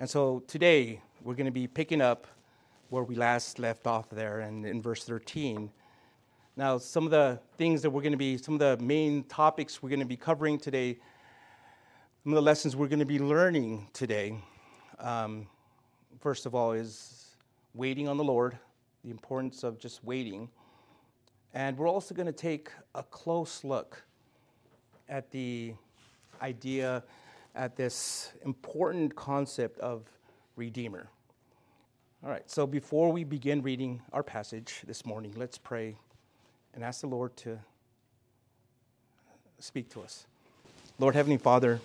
And so today we're going to be picking up where we last left off there and in verse 13. Now, some of the things that we're going to be, some of the main topics we're going to be covering today, some of the lessons we're going to be learning today, um, first of all, is waiting on the Lord, the importance of just waiting. And we're also going to take a close look at the idea at this important concept of Redeemer. All right, so before we begin reading our passage this morning, let's pray and ask the Lord to speak to us. Lord Heavenly Father,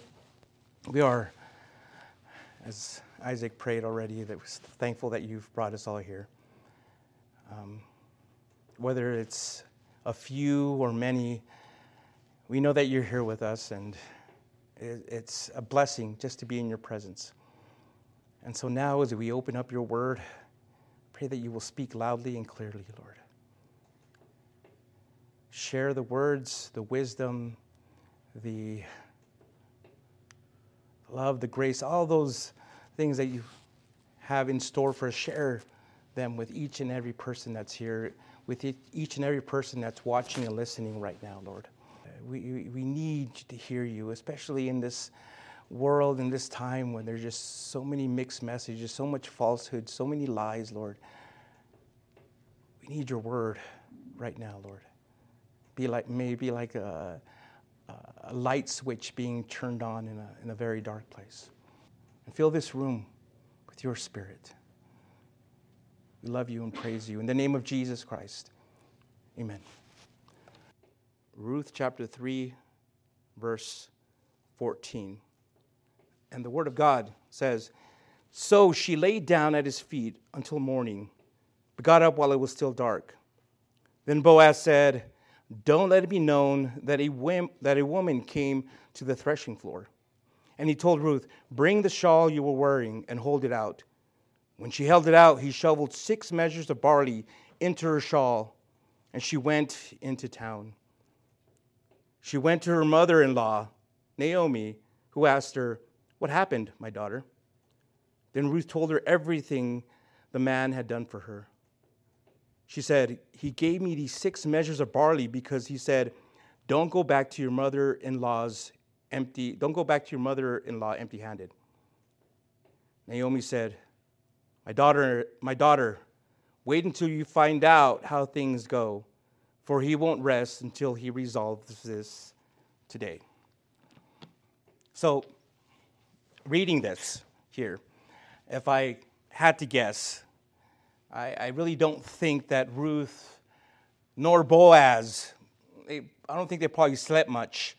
we are, as Isaac prayed already, that was thankful that you've brought us all here. Um, whether it's a few or many, we know that you're here with us, and it's a blessing just to be in your presence. And so now, as we open up your word, pray that you will speak loudly and clearly, Lord. Share the words, the wisdom, the love, the grace, all those things that you have in store for us. Share them with each and every person that's here, with each and every person that's watching and listening right now, Lord we, we need to hear you, especially in this world, in this time when there's just so many mixed messages, so much falsehood, so many lies, Lord. We need your word right now, Lord. Be like, maybe like a, a light switch being turned on in a, in a very dark place. And fill this room with your spirit. We love you and praise you. In the name of Jesus Christ, amen. Ruth chapter 3, verse 14. And the word of God says, So she lay down at his feet until morning, but got up while it was still dark. Then Boaz said, Don't let it be known that a, whim, that a woman came to the threshing floor. And he told Ruth, Bring the shawl you were wearing and hold it out. When she held it out, he shoveled six measures of barley into her shawl, and she went into town she went to her mother in law, Naomi, who asked her, What happened, my daughter? Then Ruth told her everything the man had done for her. She said, He gave me these six measures of barley because he said, Don't go back to your mother in law's empty, don't go back to your mother in law empty handed. Naomi said, My daughter, my daughter, wait until you find out how things go for he won't rest until he resolves this today. So, reading this here, if I had to guess, I, I really don't think that Ruth nor Boaz, they, I don't think they probably slept much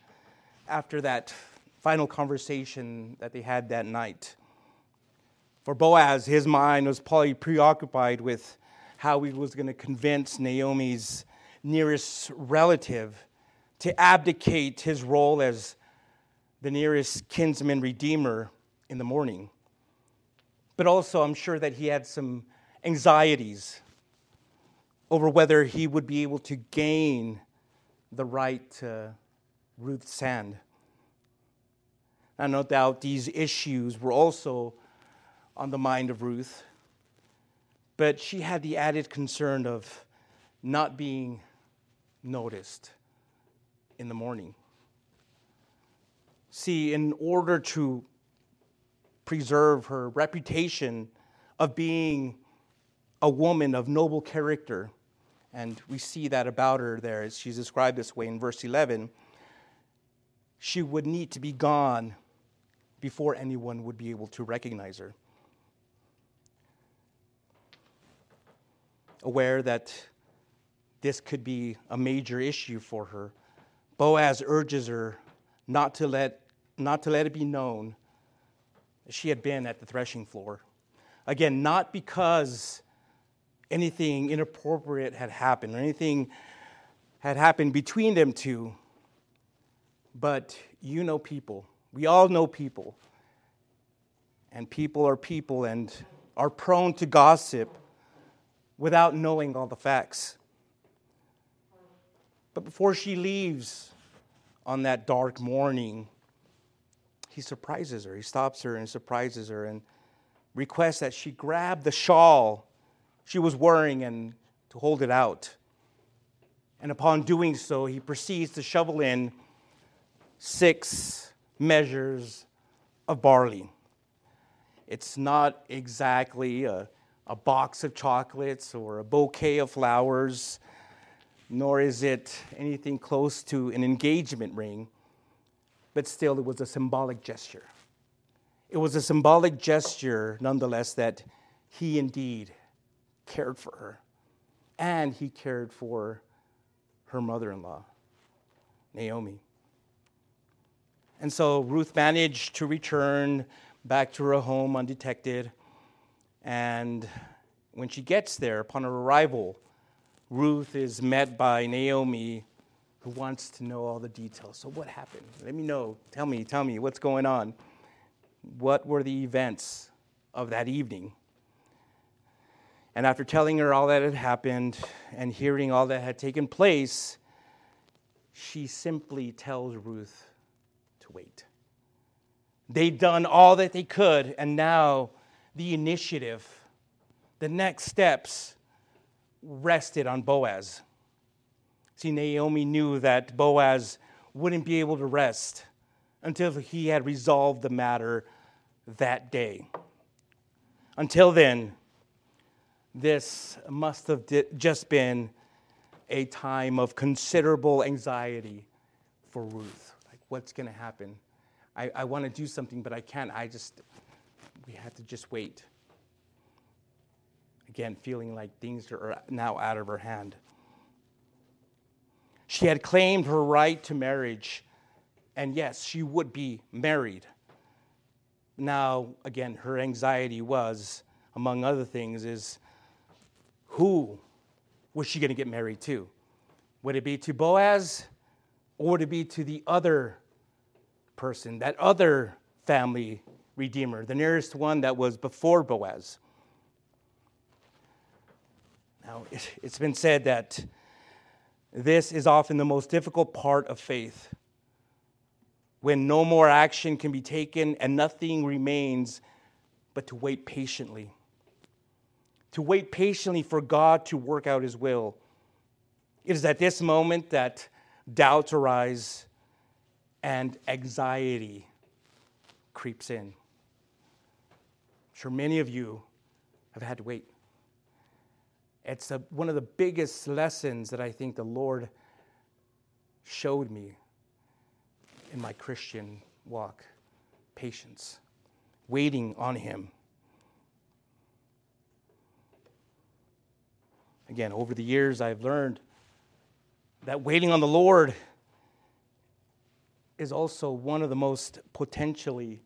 after that final conversation that they had that night. For Boaz, his mind was probably preoccupied with how he was going to convince Naomi's nearest relative to abdicate his role as the nearest kinsman redeemer in the morning. But also, I'm sure that he had some anxieties over whether he would be able to gain the right to Ruth's hand. And no doubt these issues were also on the mind of Ruth, but she had the added concern of not being noticed in the morning. See, in order to preserve her reputation of being a woman of noble character, and we see that about her there as she's described this way in verse 11, she would need to be gone before anyone would be able to recognize her. Aware that this could be a major issue for her. Boaz urges her not to let, not to let it be known she had been at the threshing floor. Again, not because anything inappropriate had happened or anything had happened between them two, but you know people. We all know people. And people are people and are prone to gossip without knowing all the facts. But before she leaves on that dark morning, he surprises her. He stops her and surprises her. And requests that she grab the shawl she was wearing and to hold it out. And upon doing so, he proceeds to shovel in six measures of barley. It's not exactly a, a box of chocolates or a bouquet of flowers, nor is it anything close to an engagement ring, but still, it was a symbolic gesture. It was a symbolic gesture, nonetheless, that he indeed cared for her. And he cared for her mother in law, Naomi. And so Ruth managed to return back to her home undetected. And when she gets there, upon her arrival, Ruth is met by Naomi, who wants to know all the details. So, what happened? Let me know. Tell me, tell me what's going on. What were the events of that evening? And after telling her all that had happened and hearing all that had taken place, she simply tells Ruth to wait. They'd done all that they could, and now the initiative, the next steps, rested on Boaz. See, Naomi knew that Boaz wouldn't be able to rest until he had resolved the matter that day. Until then, this must have just been a time of considerable anxiety for Ruth. Like, what's going to happen? I, I want to do something, but I can't. I just, we have to just wait. Again, feeling like things are now out of her hand. She had claimed her right to marriage, and yes, she would be married. Now, again, her anxiety was, among other things, is who was she going to get married to? Would it be to Boaz or would it be to the other person, that other family redeemer, the nearest one that was before Boaz? Now, it's been said that this is often the most difficult part of faith when no more action can be taken and nothing remains but to wait patiently to wait patiently for God to work out his will. It is at this moment that doubts arise and anxiety creeps in. I'm sure many of you have had to wait. It's a, one of the biggest lessons that I think the Lord showed me in my Christian walk patience, waiting on Him. Again, over the years, I've learned that waiting on the Lord is also one of the most potentially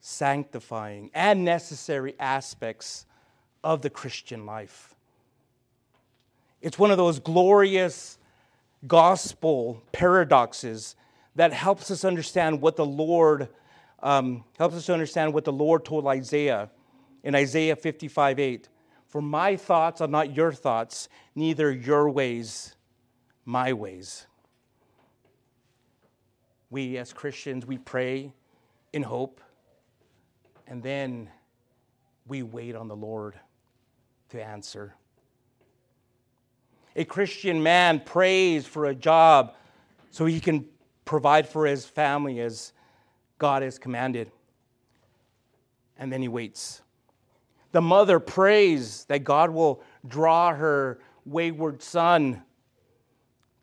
sanctifying and necessary aspects of the Christian life. It's one of those glorious gospel paradoxes that helps us understand what the Lord um, helps us to understand what the Lord told Isaiah in Isaiah 55 8. For my thoughts are not your thoughts, neither your ways my ways. We as Christians, we pray in hope, and then we wait on the Lord to answer. A Christian man prays for a job so he can provide for his family as God has commanded. And then he waits. The mother prays that God will draw her wayward son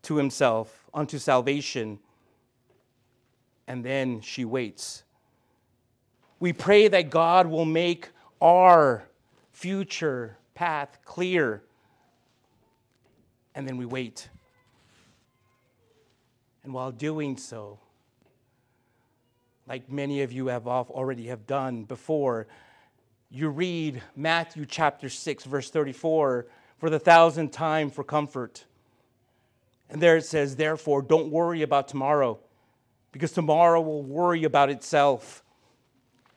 to himself unto salvation. And then she waits. We pray that God will make our future path clear. And then we wait. And while doing so, like many of you have already have done before, you read Matthew chapter 6, verse 34, for the thousandth time for comfort. And there it says, Therefore, don't worry about tomorrow, because tomorrow will worry about itself.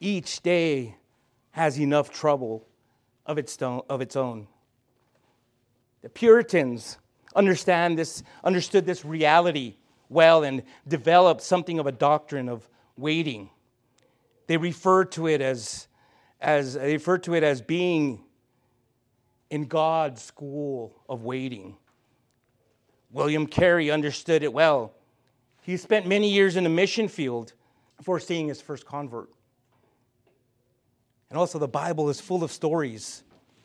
Each day has enough trouble of its own. The Puritans understand this, understood this reality well and developed something of a doctrine of waiting. They referred to it as as they refer to it as being in God's school of waiting. William Carey understood it well. He spent many years in the mission field before seeing his first convert. And also, the Bible is full of stories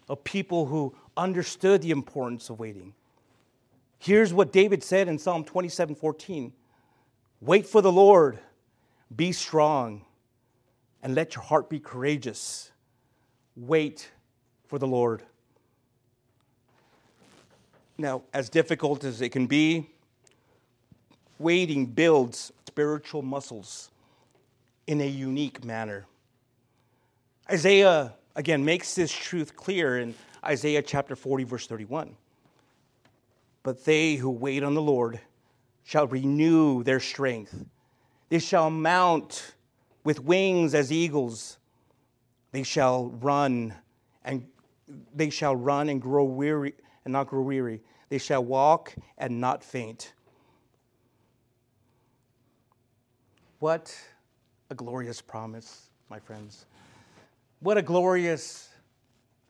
of people who understood the importance of waiting. Here's what David said in Psalm 27 14 Wait for the Lord, be strong, and let your heart be courageous. Wait for the Lord. Now, as difficult as it can be, waiting builds spiritual muscles in a unique manner. Isaiah, again, makes this truth clear in Isaiah chapter 40, verse 31. But they who wait on the Lord shall renew their strength. They shall mount with wings as eagles. They shall run and they shall run and grow weary and not grow weary. They shall walk and not faint. What a glorious promise, my friends. What a glorious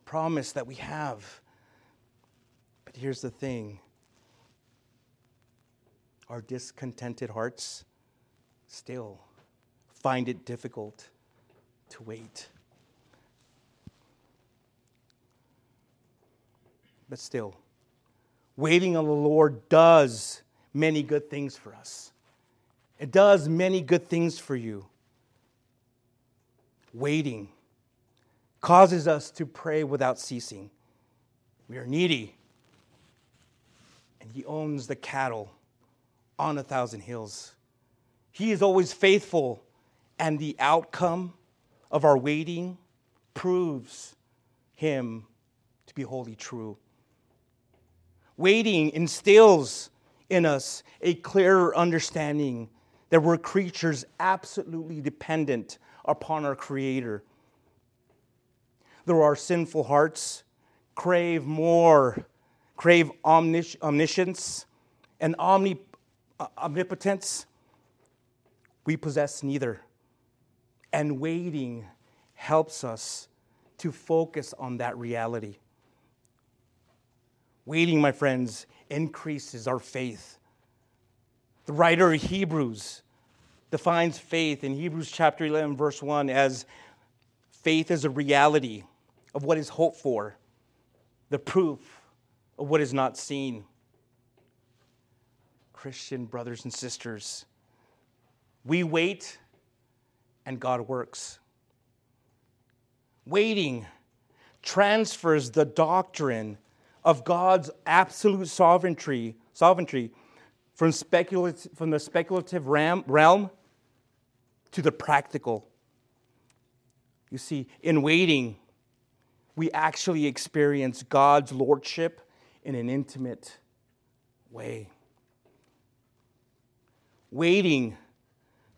promise that we have. But here's the thing our discontented hearts still find it difficult to wait. But still, waiting on the Lord does many good things for us. It does many good things for you. Waiting causes us to pray without ceasing. We are needy, and He owns the cattle on a thousand hills. He is always faithful, and the outcome of our waiting proves Him to be wholly true. Waiting instills in us a clearer understanding that we're creatures absolutely dependent upon our Creator. Though our sinful hearts crave more, crave omnis- omniscience and omni- uh, omnipotence, we possess neither. And waiting helps us to focus on that reality. Waiting, my friends, increases our faith. The writer of Hebrews defines faith in Hebrews chapter 11, verse 1 as faith is a reality of what is hoped for, the proof of what is not seen. Christian brothers and sisters, we wait and God works. Waiting transfers the doctrine of God's absolute sovereignty, sovereignty from, speculative, from the speculative ram, realm to the practical. You see, in waiting, we actually experience God's lordship in an intimate way. Waiting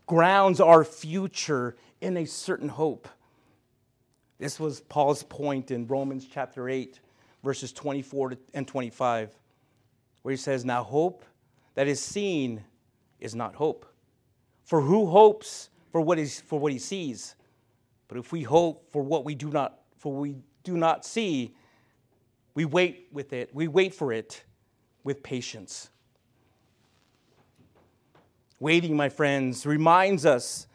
grounds our future in a certain hope. This was Paul's point in Romans chapter 8 verses 24 and 25, where he says, Now hope that is seen is not hope. For who hopes for what, is, for what he sees? But if we hope for what we do not, for we do not see, we wait with it, we wait for it with patience. Waiting, my friends, reminds us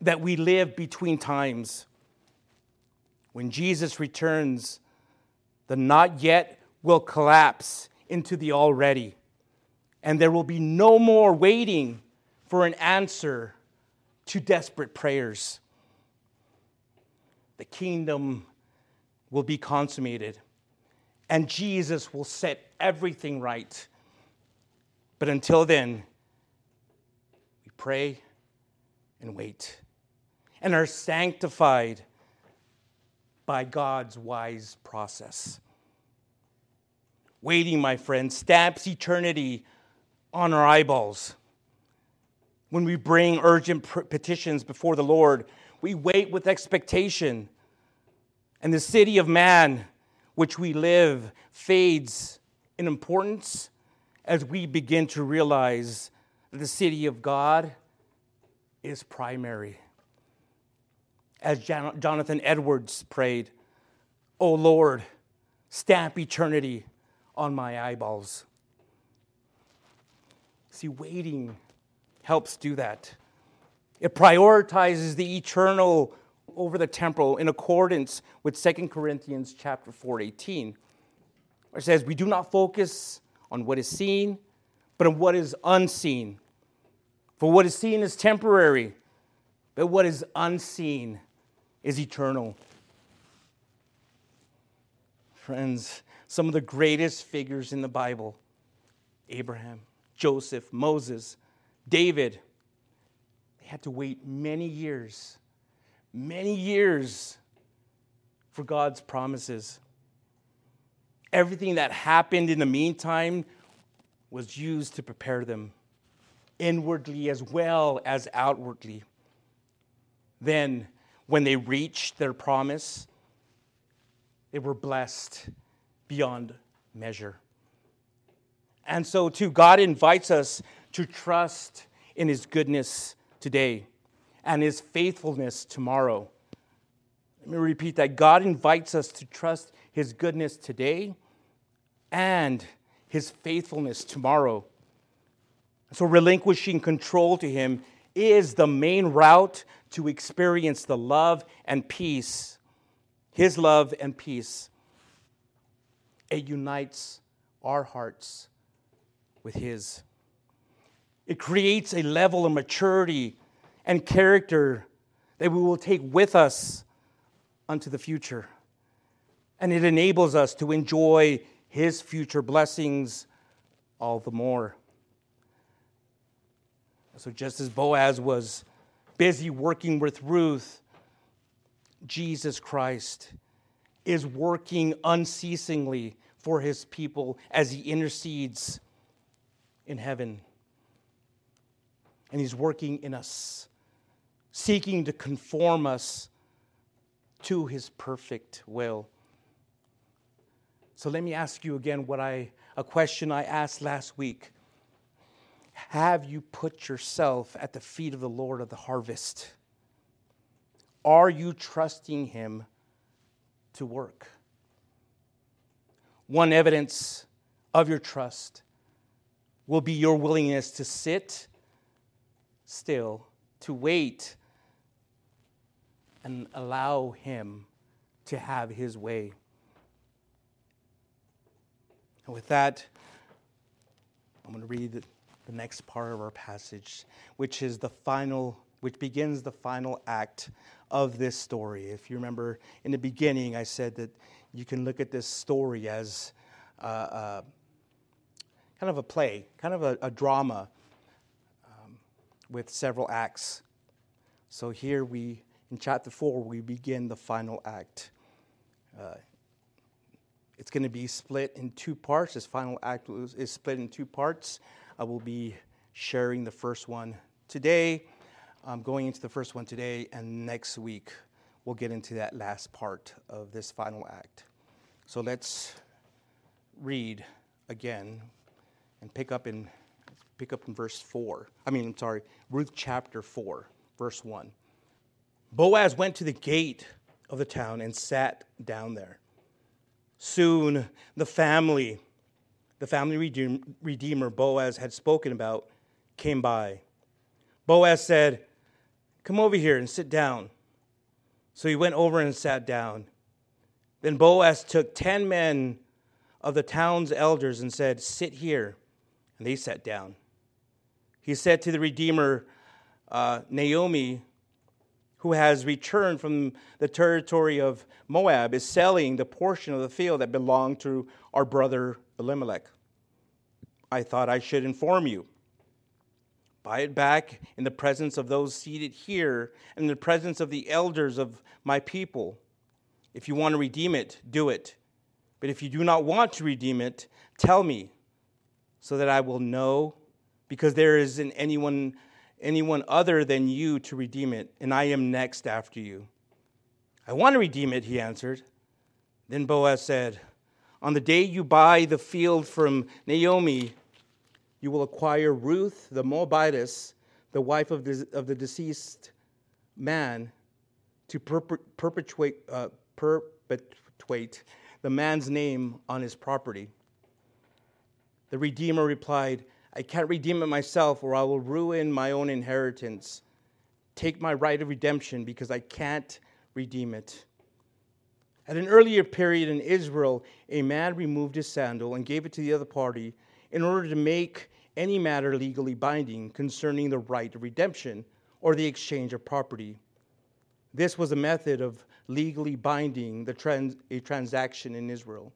that we live between times. When Jesus returns, the not yet will collapse into the already. And there will be no more waiting for an answer to desperate prayers. The kingdom will be consummated, and Jesus will set everything right. But until then, pray and wait and are sanctified by God's wise process. Waiting, my friend, stamps eternity on our eyeballs. When we bring urgent petitions before the Lord, we wait with expectation. And the city of man, which we live, fades in importance as we begin to realize the city of God is primary. as Jonathan Edwards prayed, Oh Lord, stamp eternity on my eyeballs. See, waiting helps do that. It prioritizes the eternal over the temporal in accordance with 2 Corinthians chapter 4, 18. It says, We do not focus on what is seen, but on what is unseen. For what is seen is temporary, but what is unseen is eternal. Friends, some of the greatest figures in the Bible Abraham, Joseph, Moses, David they had to wait many years, many years for God's promises. Everything that happened in the meantime was used to prepare them inwardly as well as outwardly. Then, when they reached their promise, they were blessed beyond measure. And so, too, God invites us to trust in His goodness today and His faithfulness tomorrow. Let me repeat that God invites us to trust His goodness today and His faithfulness tomorrow. So, relinquishing control to Him is the main route to experience the love and peace, His love and peace. It unites our hearts with His. It creates a level of maturity and character that we will take with us unto the future. And it enables us to enjoy His future blessings all the more. So, just as Boaz was busy working with Ruth, Jesus Christ is working unceasingly for his people as he intercedes in heaven. And he's working in us, seeking to conform us to his perfect will. So let me ask you again what I a question I asked last week. Have you put yourself at the feet of the Lord of the harvest? Are you trusting Him to work? One evidence of your trust will be your willingness to sit still, to wait, and allow Him to have His way. And with that, I'm going to read the next part of our passage, which is the final, which begins the final act of this story. If you remember in the beginning, I said that you can look at this story as uh, uh, kind of a play, kind of a, a drama um, with several acts. So here we, in chapter four, we begin the final act. Uh, it's going to be split in two parts. This final act is split in two parts. I will be sharing the first one today. I'm going into the first one today, and next week we'll get into that last part of this final act. So let's read again and pick up in pick up in verse 4. I mean, I'm sorry, Ruth chapter 4, verse 1. Boaz went to the gate of the town and sat down there. Soon the family the family redeemer Boaz had spoken about came by. Boaz said, Come over here and sit down. So he went over and sat down. Then Boaz took ten men of the town's elders and said, Sit here. And they sat down. He said to the Redeemer, uh, Naomi, who has returned from the territory of Moab, is selling the portion of the field that belonged to our brother Elimelech. I thought I should inform you. Buy it back in the presence of those seated here and in the presence of the elders of my people. If you want to redeem it, do it. But if you do not want to redeem it, tell me so that I will know, because there isn't anyone, anyone other than you to redeem it, and I am next after you. I want to redeem it, he answered. Then Boaz said, on the day you buy the field from Naomi, you will acquire Ruth the Moabitess, the wife of the, of the deceased man, to perpetuate, uh, perpetuate the man's name on his property. The Redeemer replied, I can't redeem it myself, or I will ruin my own inheritance. Take my right of redemption because I can't redeem it. At an earlier period in Israel, a man removed his sandal and gave it to the other party in order to make any matter legally binding concerning the right of redemption or the exchange of property. This was a method of legally binding the trans- a transaction in Israel.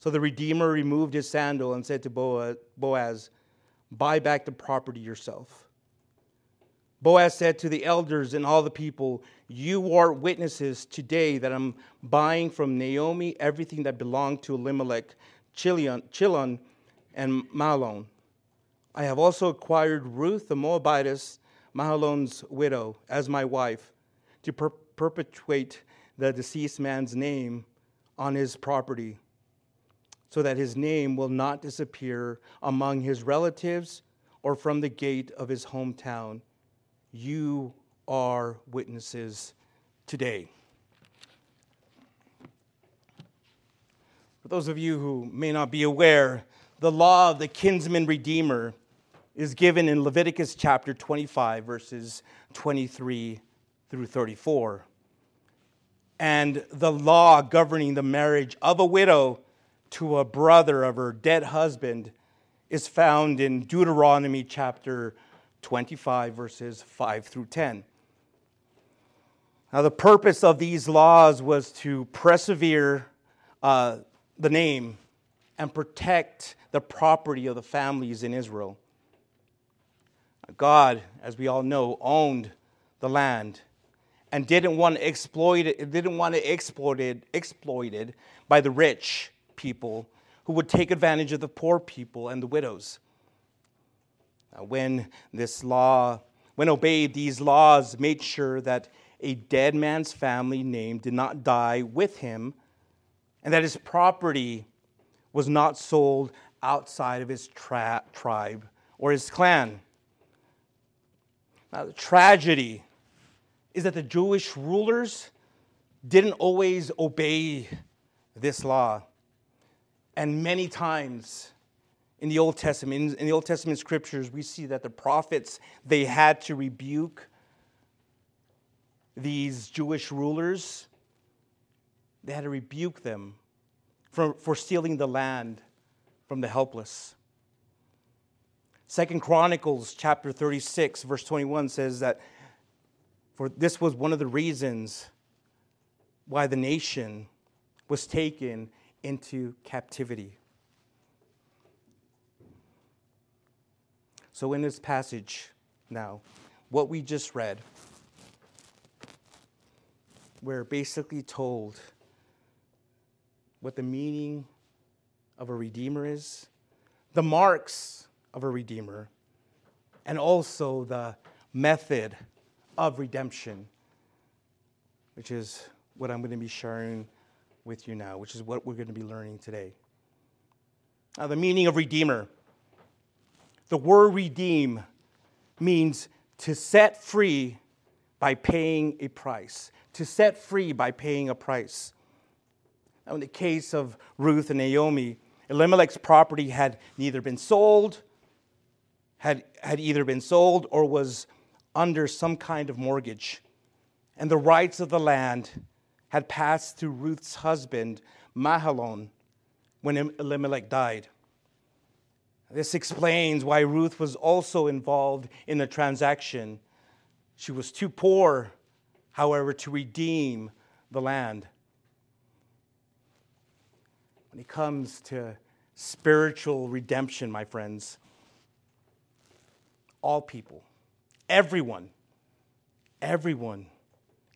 So the Redeemer removed his sandal and said to Boaz, Buy back the property yourself. Boaz said to the elders and all the people, You are witnesses today that I'm buying from Naomi everything that belonged to Elimelech, Chilion, Chilion and Mahlon. I have also acquired Ruth the Moabitess, Mahlon's widow, as my wife, to per- perpetuate the deceased man's name on his property, so that his name will not disappear among his relatives or from the gate of his hometown. You are witnesses today. For those of you who may not be aware, the law of the kinsman redeemer is given in Leviticus chapter 25, verses 23 through 34. And the law governing the marriage of a widow to a brother of her dead husband is found in Deuteronomy chapter 25, verses 5 through 10. Now, the purpose of these laws was to persevere uh, the name and protect the property of the families in Israel. God, as we all know, owned the land and didn't want to exploit it, didn't want to exploit it, exploited by the rich people who would take advantage of the poor people and the widows. When this law, when obeyed, these laws made sure that a dead man's family name did not die with him and that his property was not sold outside of his tra- tribe or his clan. Now, the tragedy is that the Jewish rulers didn't always obey this law. And many times in the Old Testament, in the Old Testament scriptures, we see that the prophets, they had to rebuke these Jewish rulers. They had to rebuke them for, for stealing the land from the helpless. Second Chronicles chapter 36, verse 21 says that for this was one of the reasons why the nation was taken into captivity. So, in this passage now, what we just read, we're basically told what the meaning of a redeemer is, the marks of a redeemer, and also the method of redemption, which is what I'm going to be sharing with you now, which is what we're going to be learning today. Now, the meaning of redeemer. The word redeem means to set free by paying a price. To set free by paying a price. Now, in the case of Ruth and Naomi, Elimelech's property had neither been sold, had, had either been sold or was under some kind of mortgage. And the rights of the land had passed to Ruth's husband, Mahlon, when Elimelech died. This explains why Ruth was also involved in the transaction. She was too poor, however, to redeem the land when it comes to spiritual redemption, my friends, all people, everyone, everyone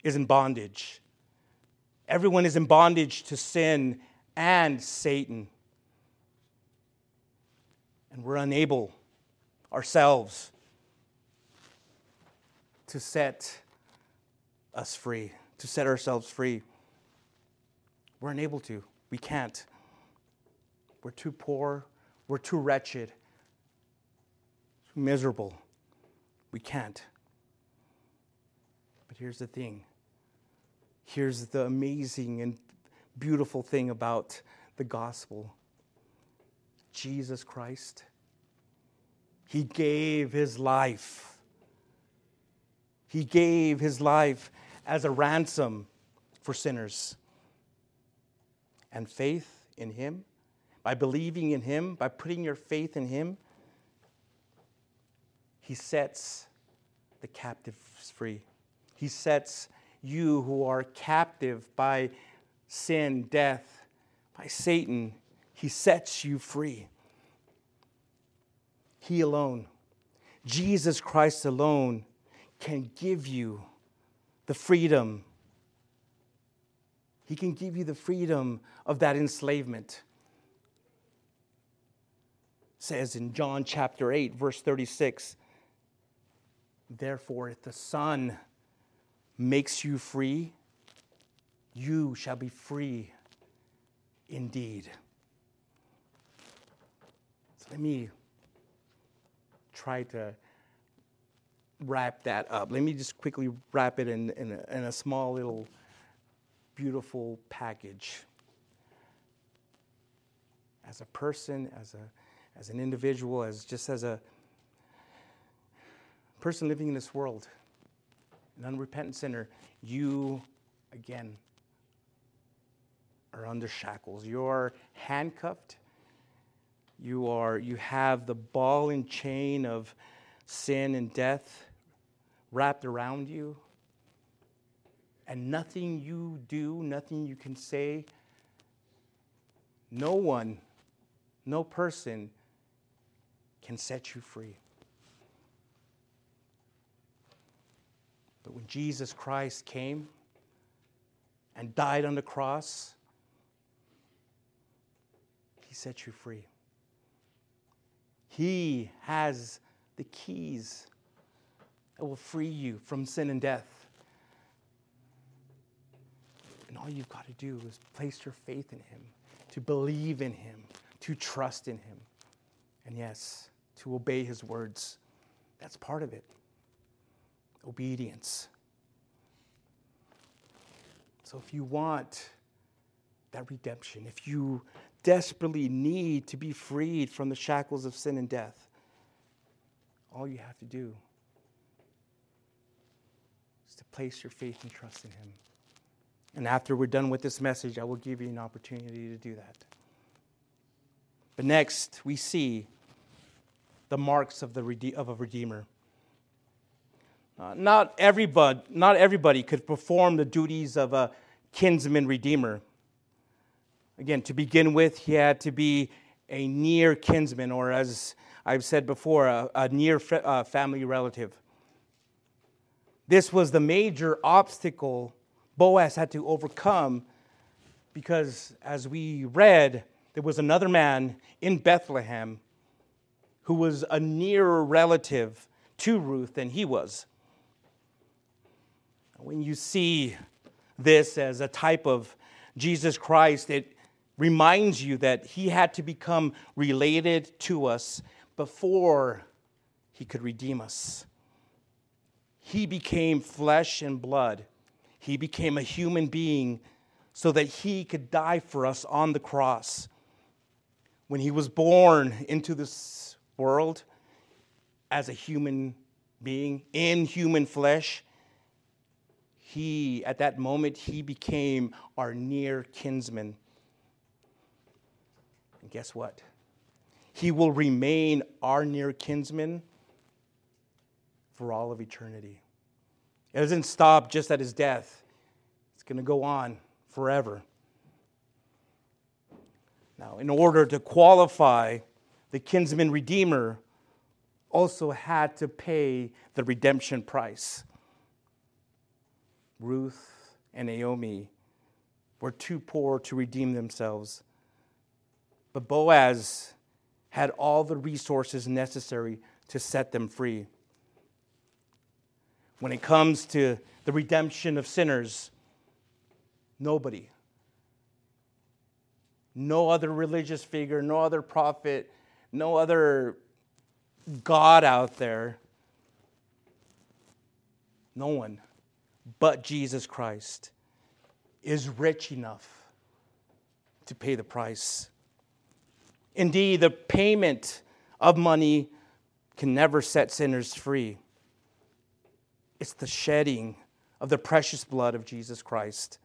is in bondage. Everyone is in bondage to sin and Satan. And we're unable ourselves to set us free, to set ourselves free. We're unable to. We can't. We're too poor. We're too wretched. Too miserable. We can't. But here's the thing Here's the amazing and beautiful thing about the gospel Jesus Christ. He gave his life. He gave his life as a ransom for sinners. And faith in him, by believing in him, by putting your faith in him, he sets the captives free. He sets you who are captive by sin, death, by Satan, he sets you free. He alone, Jesus Christ alone, can give you the freedom. He can give you the freedom of that enslavement. It says in John chapter 8, verse 36 Therefore, if the Son makes you free, you shall be free indeed. Let me try to wrap that up. Let me just quickly wrap it in, in, a, in a small little beautiful package. As a person, as, a, as an individual, as just as a person living in this world, an unrepentant sinner, you, again, are under shackles. You're handcuffed. You, are, you have the ball and chain of sin and death wrapped around you. And nothing you do, nothing you can say, no one, no person can set you free. But when Jesus Christ came and died on the cross, he set you free. He has the keys that will free you from sin and death. And all you've got to do is place your faith in Him, to believe in Him, to trust in Him, and yes, to obey His words. That's part of it. Obedience. So if you want that redemption, if you desperately need to be freed from the shackles of sin and death, all you have to do is to place your faith and trust in Him. And after we're done with this message, I will give you an opportunity to do that. But next, we see the marks of, the, of a Redeemer. Uh, not, everybody, not everybody could perform the duties of a kinsman redeemer. Again, to begin with, he had to be a near kinsman, or as I've said before, a, a near uh, family relative. This was the major obstacle Boaz had to overcome because, as we read, there was another man in Bethlehem who was a nearer relative to Ruth than he was. When you see this as a type of Jesus Christ, it reminds you that he had to become related to us before he could redeem us. He became flesh and blood. He became a human being so that he could die for us on the cross. When he was born into this world as a human being in human flesh, he, at that moment, he became our near kinsman. And guess what? He will remain our near kinsman for all of eternity. It doesn't stop just at his death, it's going to go on forever. Now, in order to qualify, the kinsman redeemer also had to pay the redemption price. Ruth and Naomi were too poor to redeem themselves. But Boaz had all the resources necessary to set them free. When it comes to the redemption of sinners, nobody, no other religious figure, no other prophet, no other God out there, no one but Jesus Christ is rich enough to pay the price. Indeed, the payment of money can never set sinners free. It's the shedding of the precious blood of Jesus Christ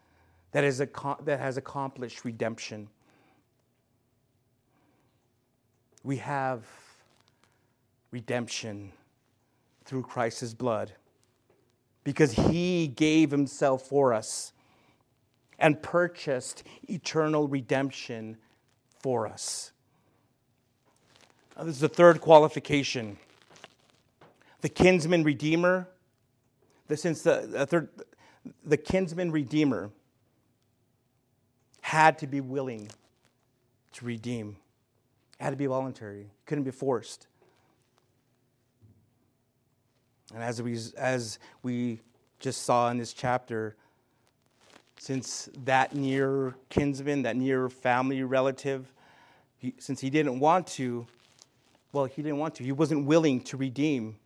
that, is, that has accomplished redemption. We have redemption through Christ's blood because he gave himself for us and purchased eternal redemption for us. This is the third qualification. The kinsman redeemer, the, since the, the, third, the kinsman redeemer had to be willing to redeem, it had to be voluntary, couldn't be forced. And as we, as we just saw in this chapter, since that near kinsman, that near family relative, he, since he didn't want to, well, he didn't want to. He wasn't willing to redeem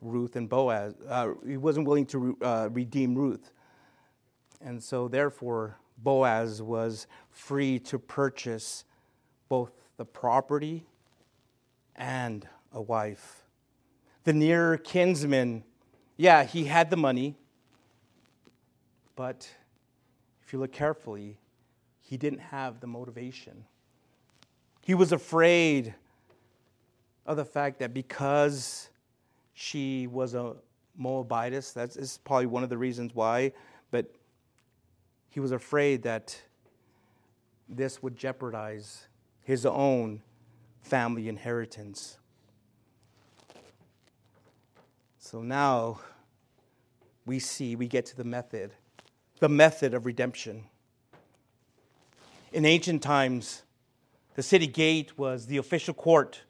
Ruth and Boaz. Uh, he wasn't willing to uh, redeem Ruth. And so, therefore, Boaz was free to purchase both the property and a wife. The nearer kinsman, yeah, he had the money, but if you look carefully, he didn't have the motivation. He was afraid of the fact that because she was a Moabitess, that's probably one of the reasons why, but he was afraid that this would jeopardize his own family inheritance. So now we see, we get to the method, the method of redemption. In ancient times, the city gate was the official court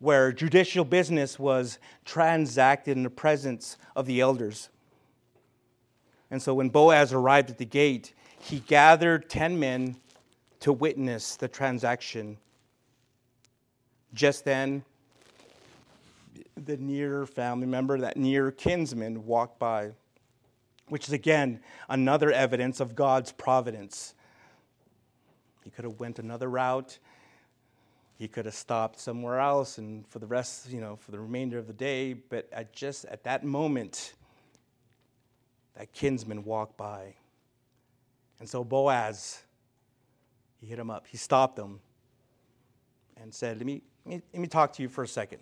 where judicial business was transacted in the presence of the elders. And so when Boaz arrived at the gate, he gathered 10 men to witness the transaction just then, the near family member, that near kinsman, walked by, which is again another evidence of God's providence. He could have went another route. He could have stopped somewhere else and for the rest, you know, for the remainder of the day, but at just at that moment, that kinsman walked by. And so Boaz, he hit him up. He stopped him and said, Let me let me, let me talk to you for a second.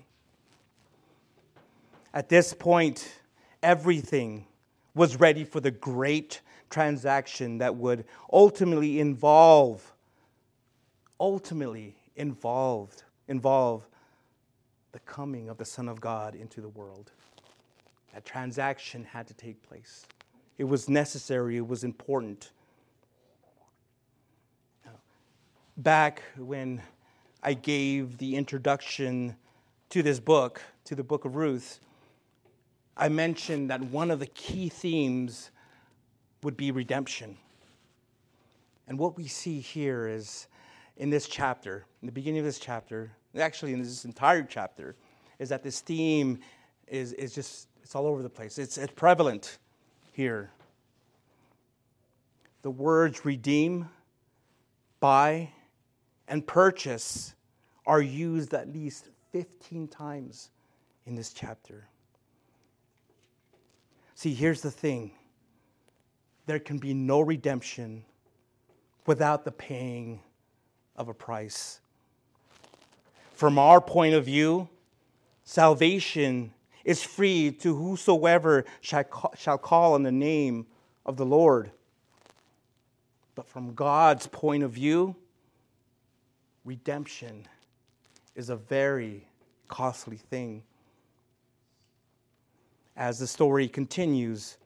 At this point, everything was ready for the great transaction that would ultimately involve, ultimately involved, involve the coming of the Son of God into the world. That transaction had to take place. It was necessary, it was important. Back when I gave the introduction to this book, to the book of Ruth, I mentioned that one of the key themes would be redemption. And what we see here is in this chapter, in the beginning of this chapter, actually in this entire chapter, is that this theme is, is just, it's all over the place. It's, it's prevalent here. The words redeem, buy, and purchase are used at least 15 times in this chapter. See, here's the thing there can be no redemption without the paying of a price. From our point of view, salvation is free to whosoever shall call on the name of the Lord. But from God's point of view, redemption is a very costly thing. As the story continues,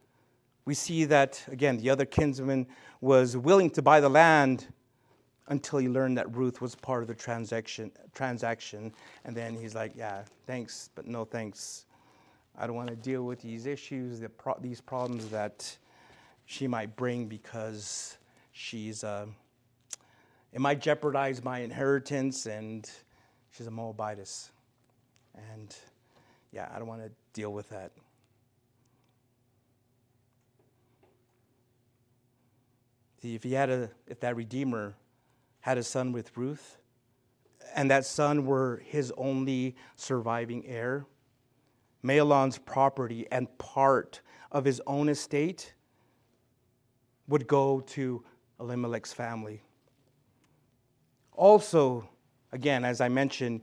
we see that, again, the other kinsman was willing to buy the land until he learned that Ruth was part of the transaction. transaction. And then he's like, Yeah, thanks, but no thanks. I don't want to deal with these issues, the pro- these problems that she might bring because she's. Uh, it might jeopardize my inheritance, and she's a Moabitess. And yeah, I don't want to deal with that. See, if he had a, if that redeemer had a son with Ruth, and that son were his only surviving heir, Mahlon's property and part of his own estate would go to Elimelech's family. Also, again, as I mentioned,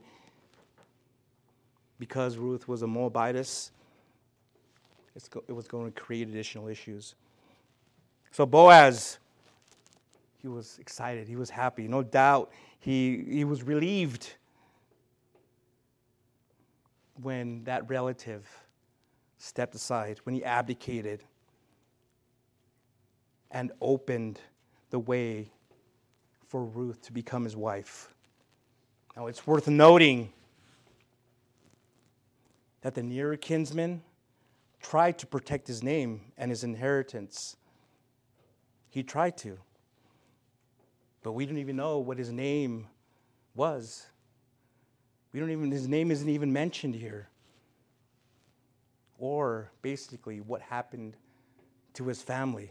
because Ruth was a Moabitess, it was going to create additional issues. So Boaz, he was excited, he was happy. No doubt he, he was relieved when that relative stepped aside, when he abdicated and opened the way for Ruth to become his wife. Now, it's worth noting that the nearer kinsman tried to protect his name and his inheritance. He tried to. But we don't even know what his name was. We don't even, his name isn't even mentioned here. Or basically what happened to his family.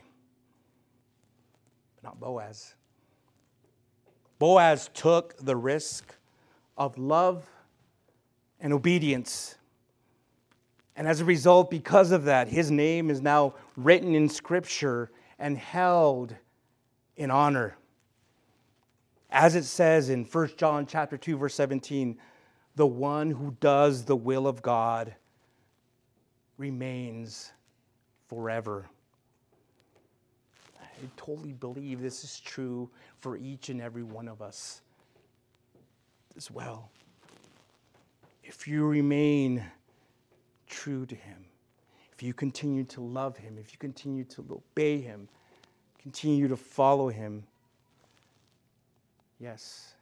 But not Boaz. Boaz took the risk of love and obedience. And as a result, because of that, his name is now written in Scripture and held in honor. As it says in 1 John chapter 2 verse 17, the one who does the will of God remains forever. I totally believe this is true for each and every one of us as well. If you remain true to Him, if you continue to love Him, if you continue to obey Him, continue to follow Him, yes,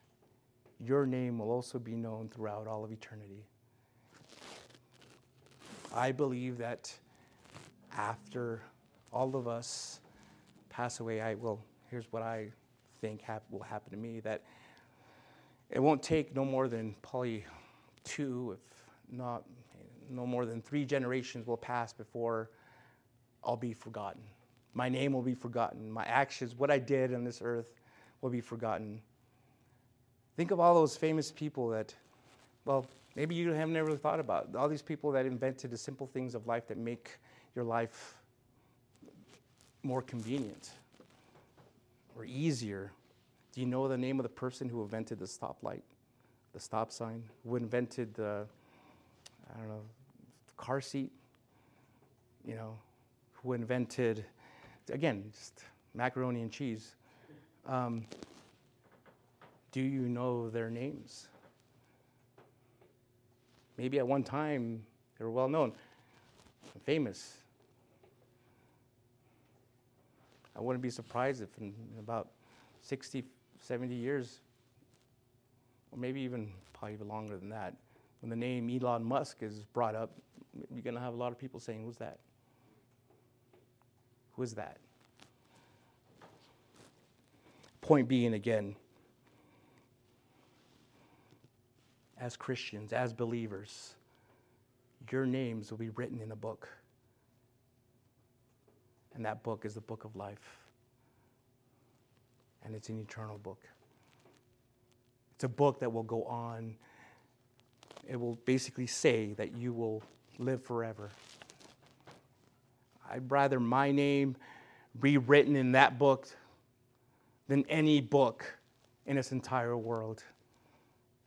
your name will also be known throughout all of eternity. I believe that after all of us pass away, I will, here's what I think hap- will happen to me that it won't take no more than probably two, if not no more than three generations will pass before I'll be forgotten. My name will be forgotten. My actions, what I did on this earth, will be forgotten. Think of all those famous people that, well, maybe you have never thought about. All these people that invented the simple things of life that make your life more convenient or easier. Do you know the name of the person who invented the stoplight, the stop sign, who invented the, I don't know, car seat? You know, who invented, again, just macaroni and cheese. Um, do you know their names? Maybe at one time they were well known, famous. I wouldn't be surprised if in, about 60, 70 years, or maybe even probably even longer than that, when the name Elon Musk is brought up, you're going to have a lot of people saying, Who's that? Who is that? Point being again, as Christians, as believers, your names will be written in a book. And that book is the book of life. And it's an eternal book. It's a book that will go on. It will basically say that you will live forever. I'd rather my name be written in that book than any book in this entire world.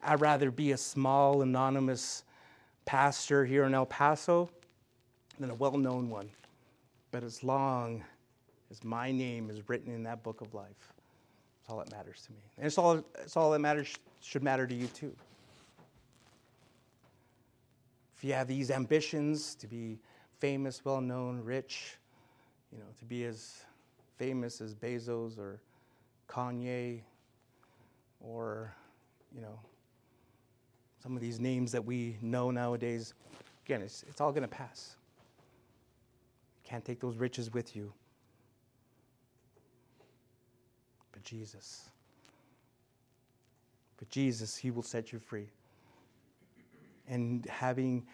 I'd rather be a small, anonymous pastor here in El Paso than a well known one. But as long as my name is written in that book of life, it's all that matters to me. And it's all, it's all that matters, should matter to you too. If you have these ambitions to be famous, well known, rich, you know, to be as famous as Bezos or Kanye or, you know, some of these names that we know nowadays, again, it's, it's all going to pass. You can't take those riches with you. But Jesus, but Jesus, He will set you free. And having,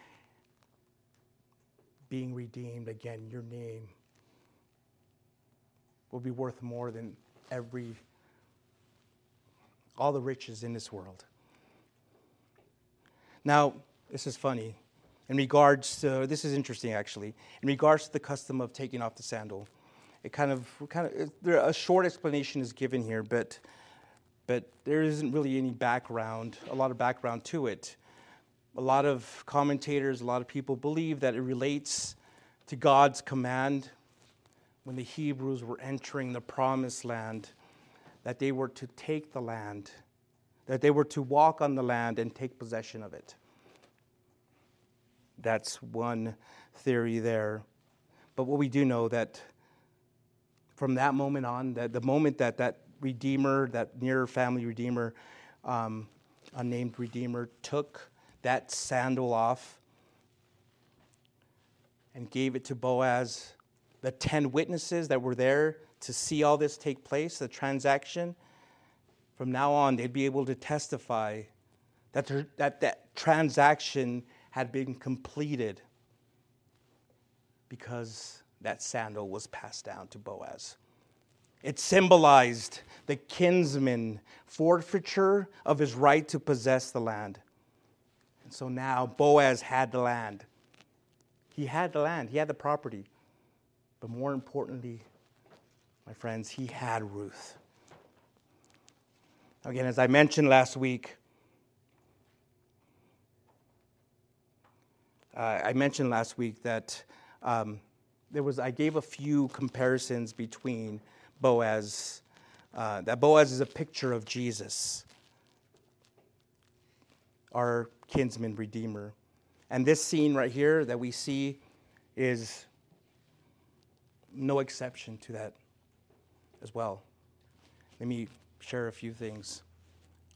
being redeemed, again, your name will be worth more than every all the riches in this world. Now, this is funny. In regards to this is interesting actually. In regards to the custom of taking off the sandal, it kind of kind of there a short explanation is given here, but but there isn't really any background, a lot of background to it. A lot of commentators, a lot of people believe that it relates to God's command when the Hebrews were entering the promised land that they were to take the land, that they were to walk on the land and take possession of it. That's one theory there. But what we do know that from that moment on, that the moment that that redeemer, that near family redeemer, um, unnamed redeemer, took that sandal off and gave it to Boaz, the 10 witnesses that were there to see all this take place, the transaction, from now on, they'd be able to testify that that, that transaction had been completed because that sandal was passed down to Boaz. It symbolized the kinsman forfeiture of his right to possess the land. And so now Boaz had the land. He had the land, he had the property. But more importantly, my friends, he had Ruth. Again, as I mentioned last week, uh, I mentioned last week that um, there was I gave a few comparisons between Boaz. Uh, that Boaz is a picture of Jesus, our kinsman redeemer, and this scene right here that we see is no exception to that as well. Let me share a few things.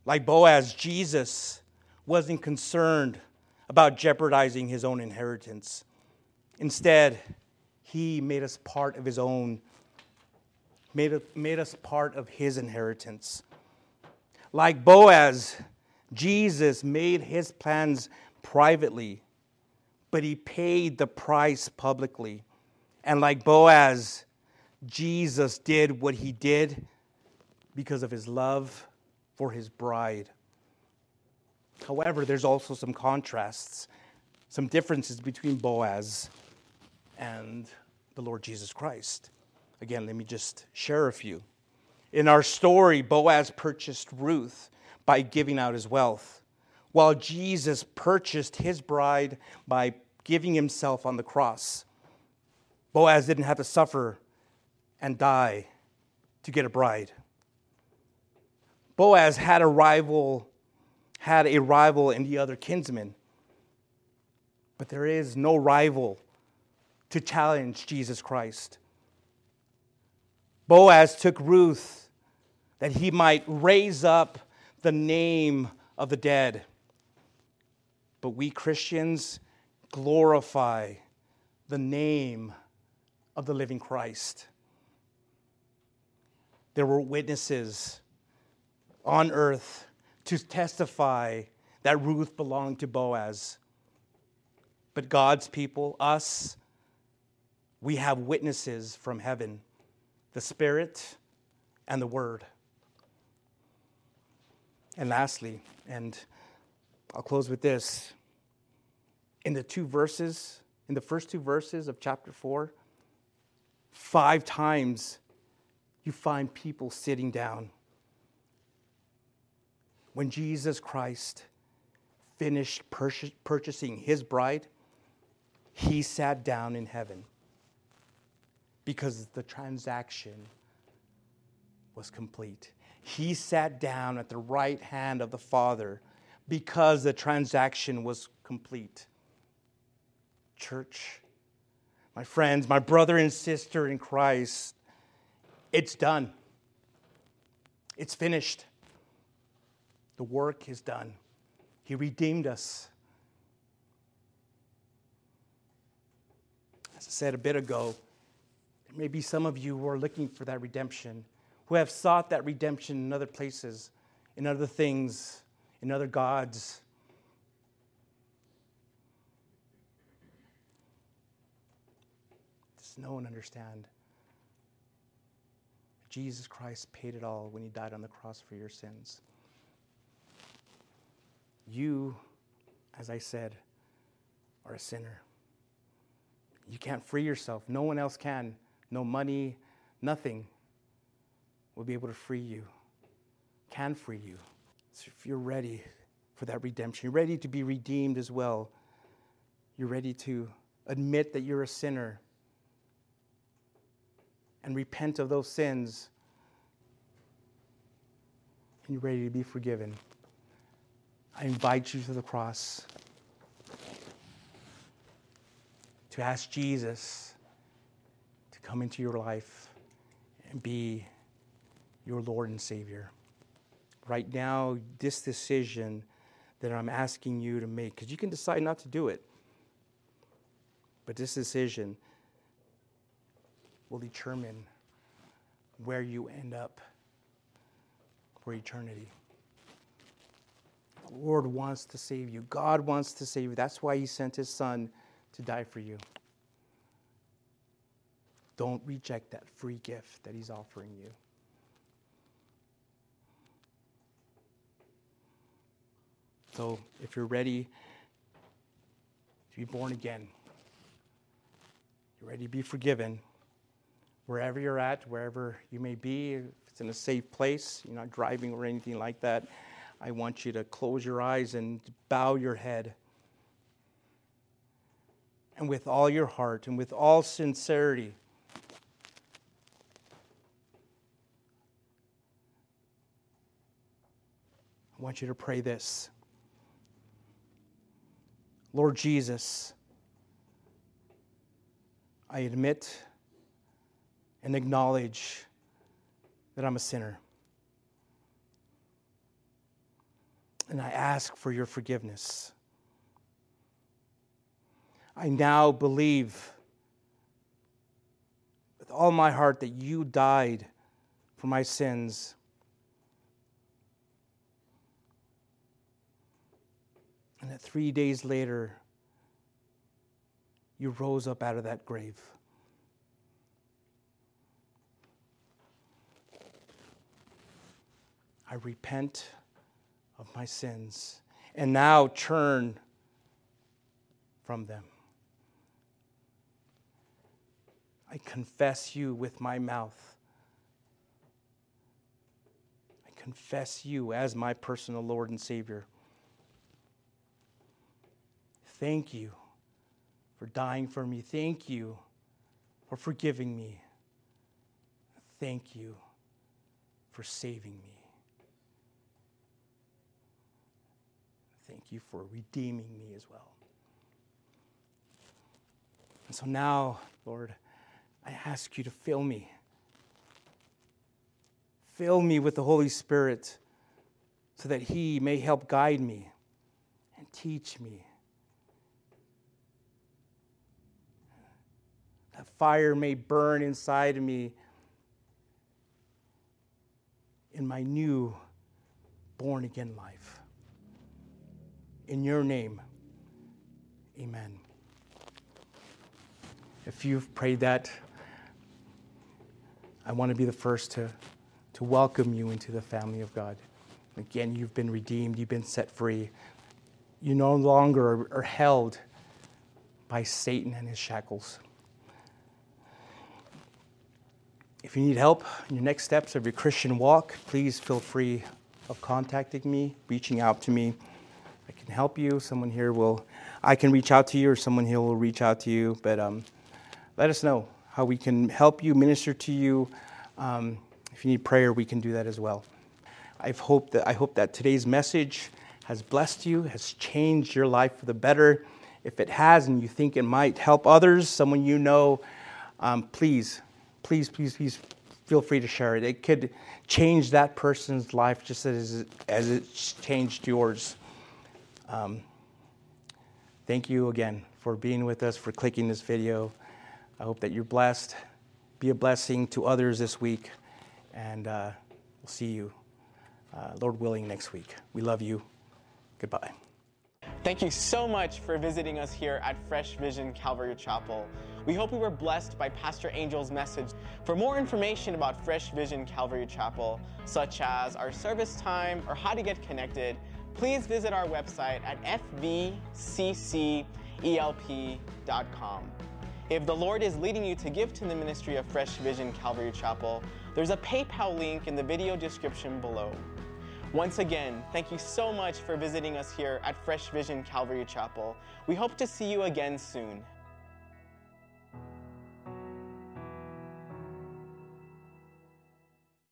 Like Boaz, Jesus wasn't concerned about jeopardizing his own inheritance. Instead, he made us part of his own, made, made us part of his inheritance. Like Boaz, Jesus made his plans privately, but he paid the price publicly. And like Boaz, Jesus did what he did because of his love for his bride. However, there's also some contrasts, some differences between Boaz and the Lord Jesus Christ. Again, let me just share a few. In our story, Boaz purchased Ruth by giving out his wealth, while Jesus purchased his bride by giving himself on the cross. Boaz didn't have to suffer and die to get a bride. Boaz had a rival had a rival in the other kinsman. But there is no rival to challenge Jesus Christ. Boaz took Ruth that he might raise up the name of the dead. But we Christians glorify the name of the living Christ. There were witnesses on earth to testify that Ruth belonged to Boaz. But God's people, us, we have witnesses from heaven the Spirit and the Word. And lastly, and I'll close with this. In the two verses, in the first two verses of chapter 4, five times you find people sitting down when Jesus Christ finished purchasing his bride, he sat down in heaven because the transaction was complete. He sat down at the right hand of the Father because the transaction was complete. Church, my friends, my brother and sister in Christ, it's done. It's finished. The work is done. He redeemed us. As I said a bit ago, there may be some of you who are looking for that redemption, who have sought that redemption in other places, in other things, in other gods. Does no one understand? Jesus Christ paid it all when he died on the cross for your sins. You, as I said, are a sinner. You can't free yourself. No one else can. No money, nothing will be able to free you, can free you. So if you're ready for that redemption, you're ready to be redeemed as well, you're ready to admit that you're a sinner and repent of those sins, and you're ready to be forgiven, I invite you to the cross to ask Jesus to come into your life and be your Lord and Savior. Right now, this decision that I'm asking you to make, because you can decide not to do it, but this decision will determine where you end up for eternity. The Lord wants to save you. God wants to save you. That's why He sent His Son to die for you. Don't reject that free gift that He's offering you. So, if you're ready to be born again, you're ready to be forgiven, wherever you're at, wherever you may be, if it's in a safe place, you're not driving or anything like that, I want you to close your eyes and bow your head. And with all your heart and with all sincerity, I want you to pray this Lord Jesus, I admit and acknowledge that I'm a sinner. And I ask for your forgiveness. I now believe with all my heart that you died for my sins. And that three days later, you rose up out of that grave. I repent of my sins and now turn from them. I confess you with my mouth. I confess you as my personal Lord and Savior. Thank you for dying for me. Thank you for forgiving me. Thank you for saving me. Thank you for redeeming me as well. And so now, Lord, I ask you to fill me. Fill me with the Holy Spirit so that He may help guide me and teach me. That fire may burn inside of me in my new born again life. In your name, amen. If you've prayed that, I want to be the first to, to welcome you into the family of God. Again, you've been redeemed, you've been set free. You no longer are, held by Satan and his shackles. If you need help in your next steps of your Christian walk, please feel free of contacting me, reaching out to me. I can help you. Someone here will, I can reach out to you, or someone here will reach out to you. But um, let us know how we can help you, minister to you. Um, if you need prayer, we can do that as well. I've hoped that, I hope that today's message has blessed you, has changed your life for the better. If it has and you think it might help others, someone you know, um, please, please, please, please feel free to share it. It could change that person's life just as, as it's changed yours. Um, thank you again for being with us, for clicking this video. I hope that you're blessed. Be a blessing to others this week, and uh, we'll see you, uh, Lord willing, next week. We love you. Goodbye. Thank you so much for visiting us here at Fresh Vision Calvary Chapel. We hope we were blessed by Pastor Angel's message. For more information about Fresh Vision Calvary Chapel, such as our service time or how to get connected, please visit our website at fvccelp.com. If the Lord is leading you to give to the ministry of Fresh Vision Calvary Chapel, there's a PayPal link in the video description below. Once again, thank you so much for visiting us here at Fresh Vision Calvary Chapel. We hope to see you again soon.